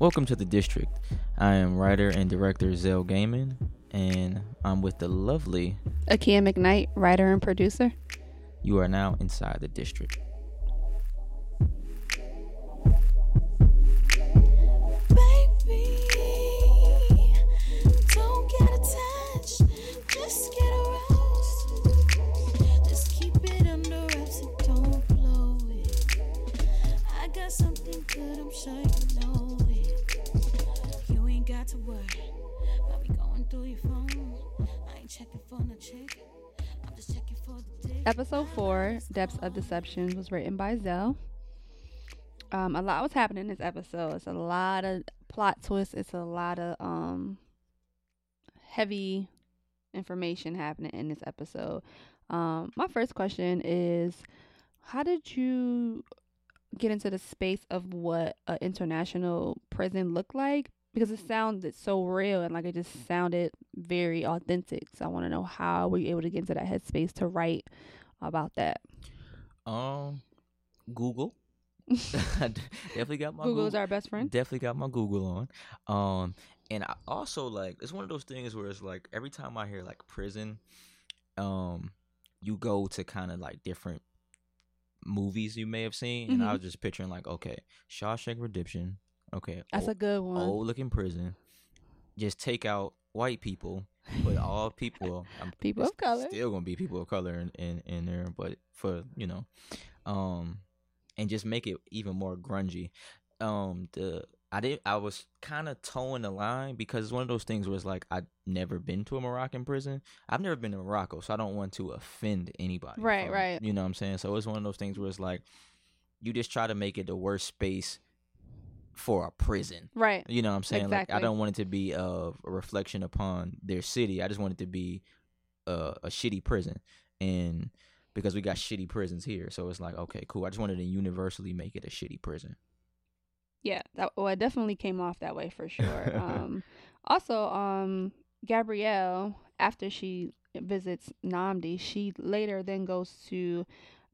Welcome to the district. I am writer and director Zell Gaiman, and I'm with the lovely. Akia McKnight, writer and producer. You are now inside the district. Episode four, Depths of Deception, was written by Zell. Um, a lot was happening in this episode. It's a lot of plot twists. It's a lot of um heavy information happening in this episode. Um, my first question is, how did you get into the space of what an international prison looked like? Because it sounded so real and like it just sounded very authentic. So I want to know how were you able to get into that headspace to write about that? Um, Google. definitely got my Google's Google. our best friend. Definitely got my Google on. Um, and I also like it's one of those things where it's like every time I hear like prison, um, you go to kind of like different movies you may have seen, and I Mhm. was just picturing like, okay, Shawshank Redemption. Okay, That's a good one. old looking prison. Just take out white people, but all people, People of color. still gonna be people of color in, in in there, but for you know, um, and just make it even more grungy. Um, the I did I was kind of toeing the line because it's one of those things where it's like I've never been to a Moroccan prison. I've never been to Morocco, so I don't want to offend anybody. Right, from- right. You know what I'm saying? So it's one of those things where it's like you just try to make it the worst space for a prison. Right. You know what I'm saying? Like I don't want it to be of a reflection upon their city. I just want it to be a, a shitty prison. And because we got shitty prisons here, so it's like, okay, cool. I just wanted to universally make it a shitty prison. Yeah, that well, it definitely came off that way for sure. um, also, um, Gabrielle, after she visits Namdi, she later then goes to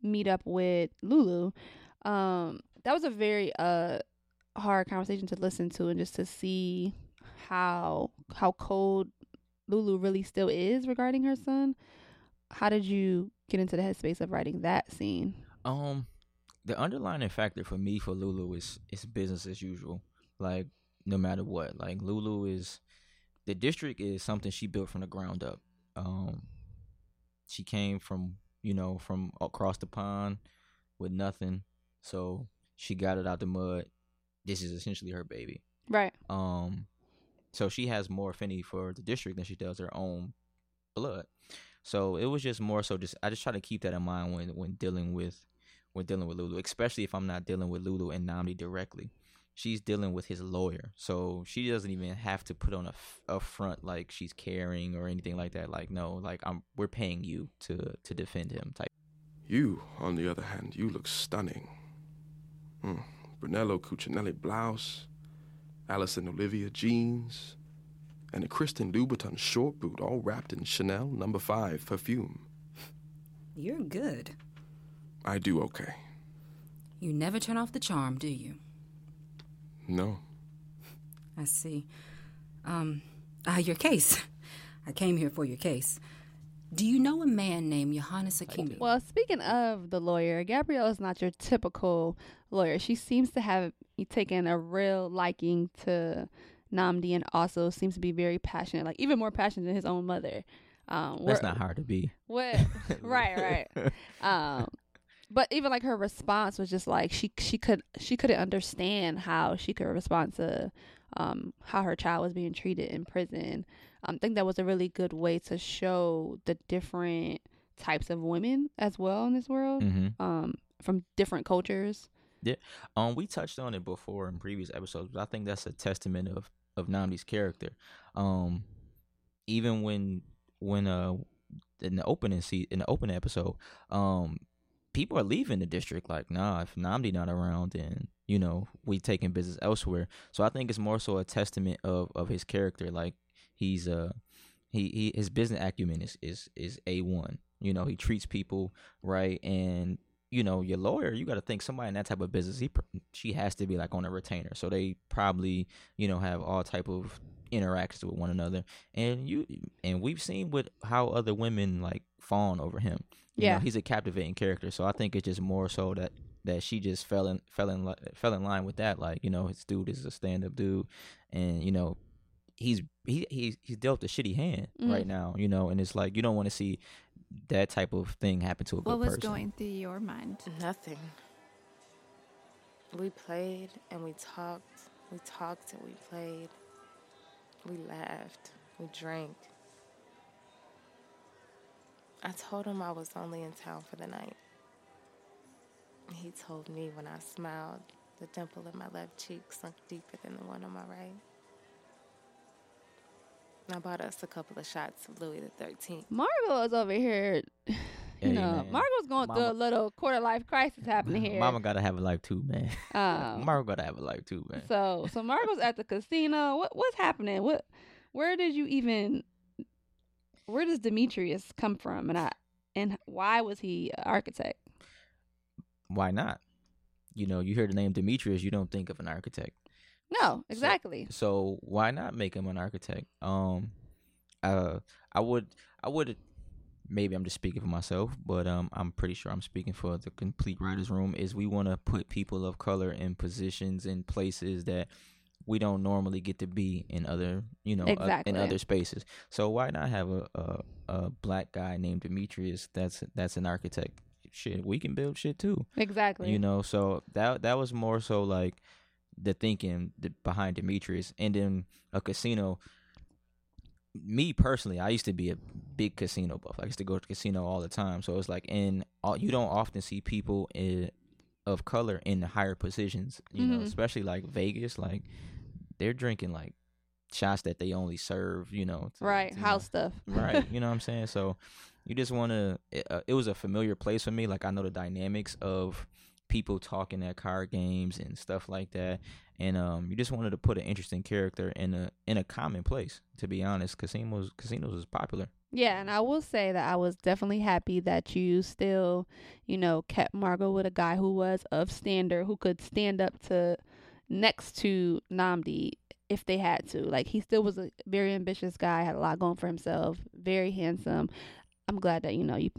meet up with Lulu. Um, that was a very uh hard conversation to listen to and just to see how how cold Lulu really still is regarding her son. How did you get into the headspace of writing that scene? Um, the underlying factor for me for Lulu is is business as usual. Like no matter what, like Lulu is the district is something she built from the ground up. Um, she came from you know from across the pond with nothing, so she got it out the mud. This is essentially her baby. Right. Um, so she has more affinity for the district than she does her own blood. So it was just more so just I just try to keep that in mind when when dealing with when dealing with Lulu, especially if I'm not dealing with Lulu and Namdi directly. She's dealing with his lawyer, so she doesn't even have to put on a, f- a front like she's caring or anything like that. Like no, like I'm we're paying you to to defend him type. You, on the other hand, you look stunning. Mm. Brunello Cucinelli blouse, Alison Olivia jeans, and a Christian Louboutin short boot all wrapped in Chanel number 5 perfume. You're good. I do okay. You never turn off the charm, do you? No. I see. Um, ah, your case. I came here for your case. Do you know a man named Johannes Akimi? Well, speaking of the lawyer, Gabrielle is not your typical lawyer. She seems to have taken a real liking to Namdi and also seems to be very passionate, like even more passionate than his own mother. Um, That's not hard to be. What? right, right. Um, but even like her response was just like she she could she couldn't understand how she could respond to um how her child was being treated in prison. Um, I think that was a really good way to show the different types of women as well in this world, hmm um, from different cultures. Yeah. Um, we touched on it before in previous episodes, but I think that's a testament of of Namdi's character. Um, even when when uh in the opening seat in the opening episode, um, people are leaving the district like, nah, if Namdi not around, then you know we taking business elsewhere. So I think it's more so a testament of of his character. Like he's uh he, he his business acumen is is is a one. You know, he treats people right, and you know your lawyer. You got to think somebody in that type of business. He she has to be like on a retainer, so they probably you know have all type of interactions with one another and you and we've seen with how other women like fawn over him You know, Yeah. he's a captivating character so i think it's just more so that that she just fell in fell in fell in line with that like you know his dude is a stand-up dude and you know he's he he's he's dealt a shitty hand Mhm. right now you know and it's like you don't want to see that type of thing happen to a good What was person going through your mind? Nothing. We played and we talked. We talked and we played. We laughed. We drank. I told him I was only in town for the night. He told me when I smiled, the dimple in my left cheek sunk deeper than the one on my right. I bought us a couple of shots of Louis the Thirteenth. Margot is over here. You Hey, know, man. Margot's going through a little quarter life crisis happening here. Mama gotta have a life too, man. Um, Mama gotta have a life too, man. So so Margot's at the casino. What what's happening? What where did you even where does Demetrius come from? And I and why was he an architect? Why not? You know, you hear the name Demetrius, you don't think of an architect. No, exactly. So why not make him an architect? Um, uh, I would, I would, maybe I'm just speaking for myself, but um, I'm pretty sure I'm speaking for the complete writers' room. Is we want to put people of color in positions in places that we don't normally get to be in other, you know, uh, in other spaces. So why not have a, a a black guy named Demetrius? That's that's an architect. Shit, we can build shit too. Exactly. you know so that that was more so like the thinking behind demetrius. And then a casino me personally i used to be a big casino buff. I used to go to the casino all the time. So it's like in all you don't often see people in, of color in the higher positions you know Mhm. especially like vegas. Like they're drinking like shots that they only serve you know to- right, to, you know, house stuff. right. You know what i'm saying? So you just want to it, uh, it was a familiar place for me like i know the dynamics of people talking at card games and stuff like that and um you just wanted to put an interesting character in a in a common place to be honest casinos casinos is popular Yeah, and I will say that I was definitely happy that you still, you know, kept Margot with a guy who was of standard, who could stand up to next to Namdi if they had to. Like he still was a very ambitious guy, had a lot going for himself, very handsome. I'm glad that you know you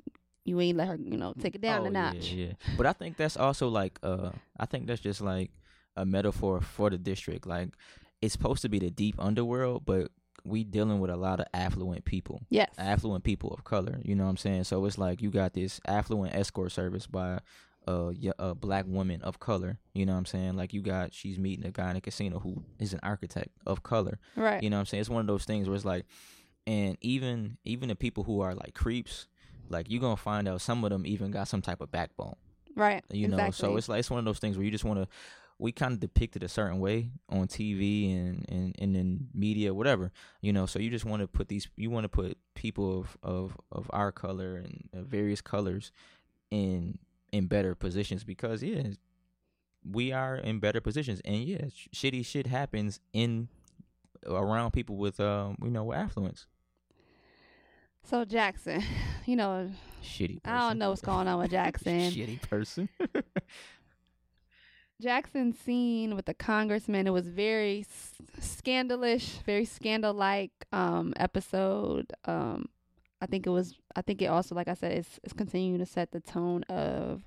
you ain't let her you know take it down Oh, a notch. yeah, yeah but i think that's also like uh i think that's just like a metaphor for the district like it's supposed to be the deep underworld but we dealing with a lot of affluent people Yes. affluent people of color. You know what I'm saying? So it's like you got this affluent escort service by a, a black woman of color. You know what I'm saying? Like you got she's meeting a guy in a casino who is an architect of color. right. You know what I'm saying? It's one of those things where it's like, and even even the people who are like creeps, like you gonna find out some of them even got some type of backbone. right. You know, so it's like it's one of those things where you just want to. We kind of depict it a certain way on TV and, and, and in media, whatever. You know, so you just want to put these. You want to put people of, of, of our color and various colors in in better positions because yeah, we are in better positions and yeah, sh- shitty shit happens in around people with um you know with affluence. So Jackson, you know, Shitty. Person. I don't know what's going on with Jackson. Shitty person. Jackson's scene with the congressman, it was very s- scandalous, very scandal-like um, episode. Um, I think it was. I think it also, like I said, it's, it's continuing to set the tone of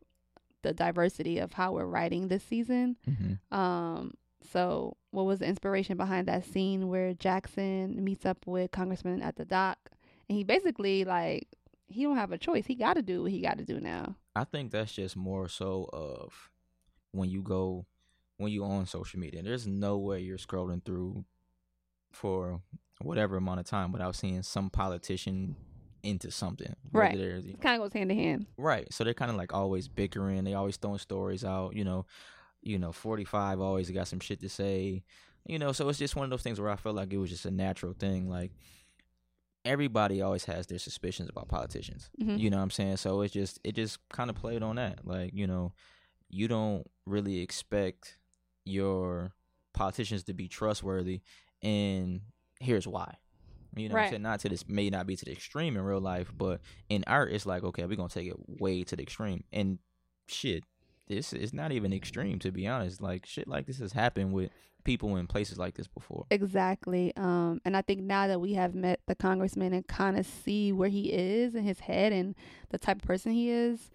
the diversity of how we're writing this season. hmm Um, so, what was the inspiration behind that scene where Jackson meets up with Congressman at the dock, and he basically like he don't have a choice. He got to do what he got to do now. I think that's just more so of when you go when you on social media. There's no way you're scrolling through for whatever amount of time without seeing some politician into something. Right. there's, you It kind of goes hand in hand. Right. So they're kind of like always bickering. They always throwing stories out. You know, you know, forty five always got some shit to say. You know, so it's just one of those things where I felt like it was just a natural thing. Like everybody always has their suspicions about politicians. Mhm. You know what I'm saying? So it's just it just kind of played on that. Like you know, you don't really expect your politicians to be trustworthy, and here's why. You know, what I'm saying? not to this may not be to the extreme in real life, but in art, it's like okay, we're gonna take it way to the extreme. And shit, this is not even extreme to be honest. Like shit like this has happened with people in places like this before. Exactly. Um, and I think now that we have met the congressman and kind of see where he is in his head and the type of person he is,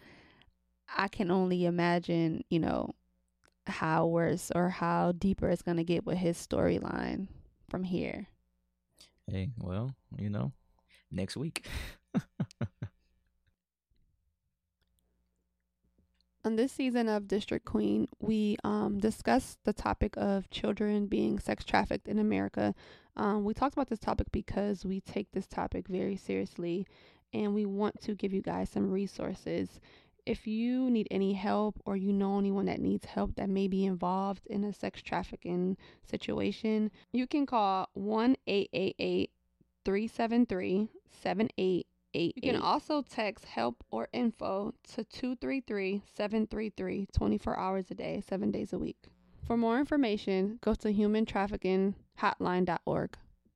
I can only imagine, you know, how worse or how deeper it's gonna get with his storyline from here. Hey, well, you know, next week. On this season of District Queen, we um, discussed the topic of children being sex trafficked in America. Um, we talked about this topic because we take this topic very seriously and we want to give you guys some resources. If you need any help or you know anyone that needs help that may be involved in a sex trafficking situation, you can call 1 888 373 7888. You can also text help or info to 233 733 24 hours a day, seven days a week. For more information, go to humantraffickinghotline.org.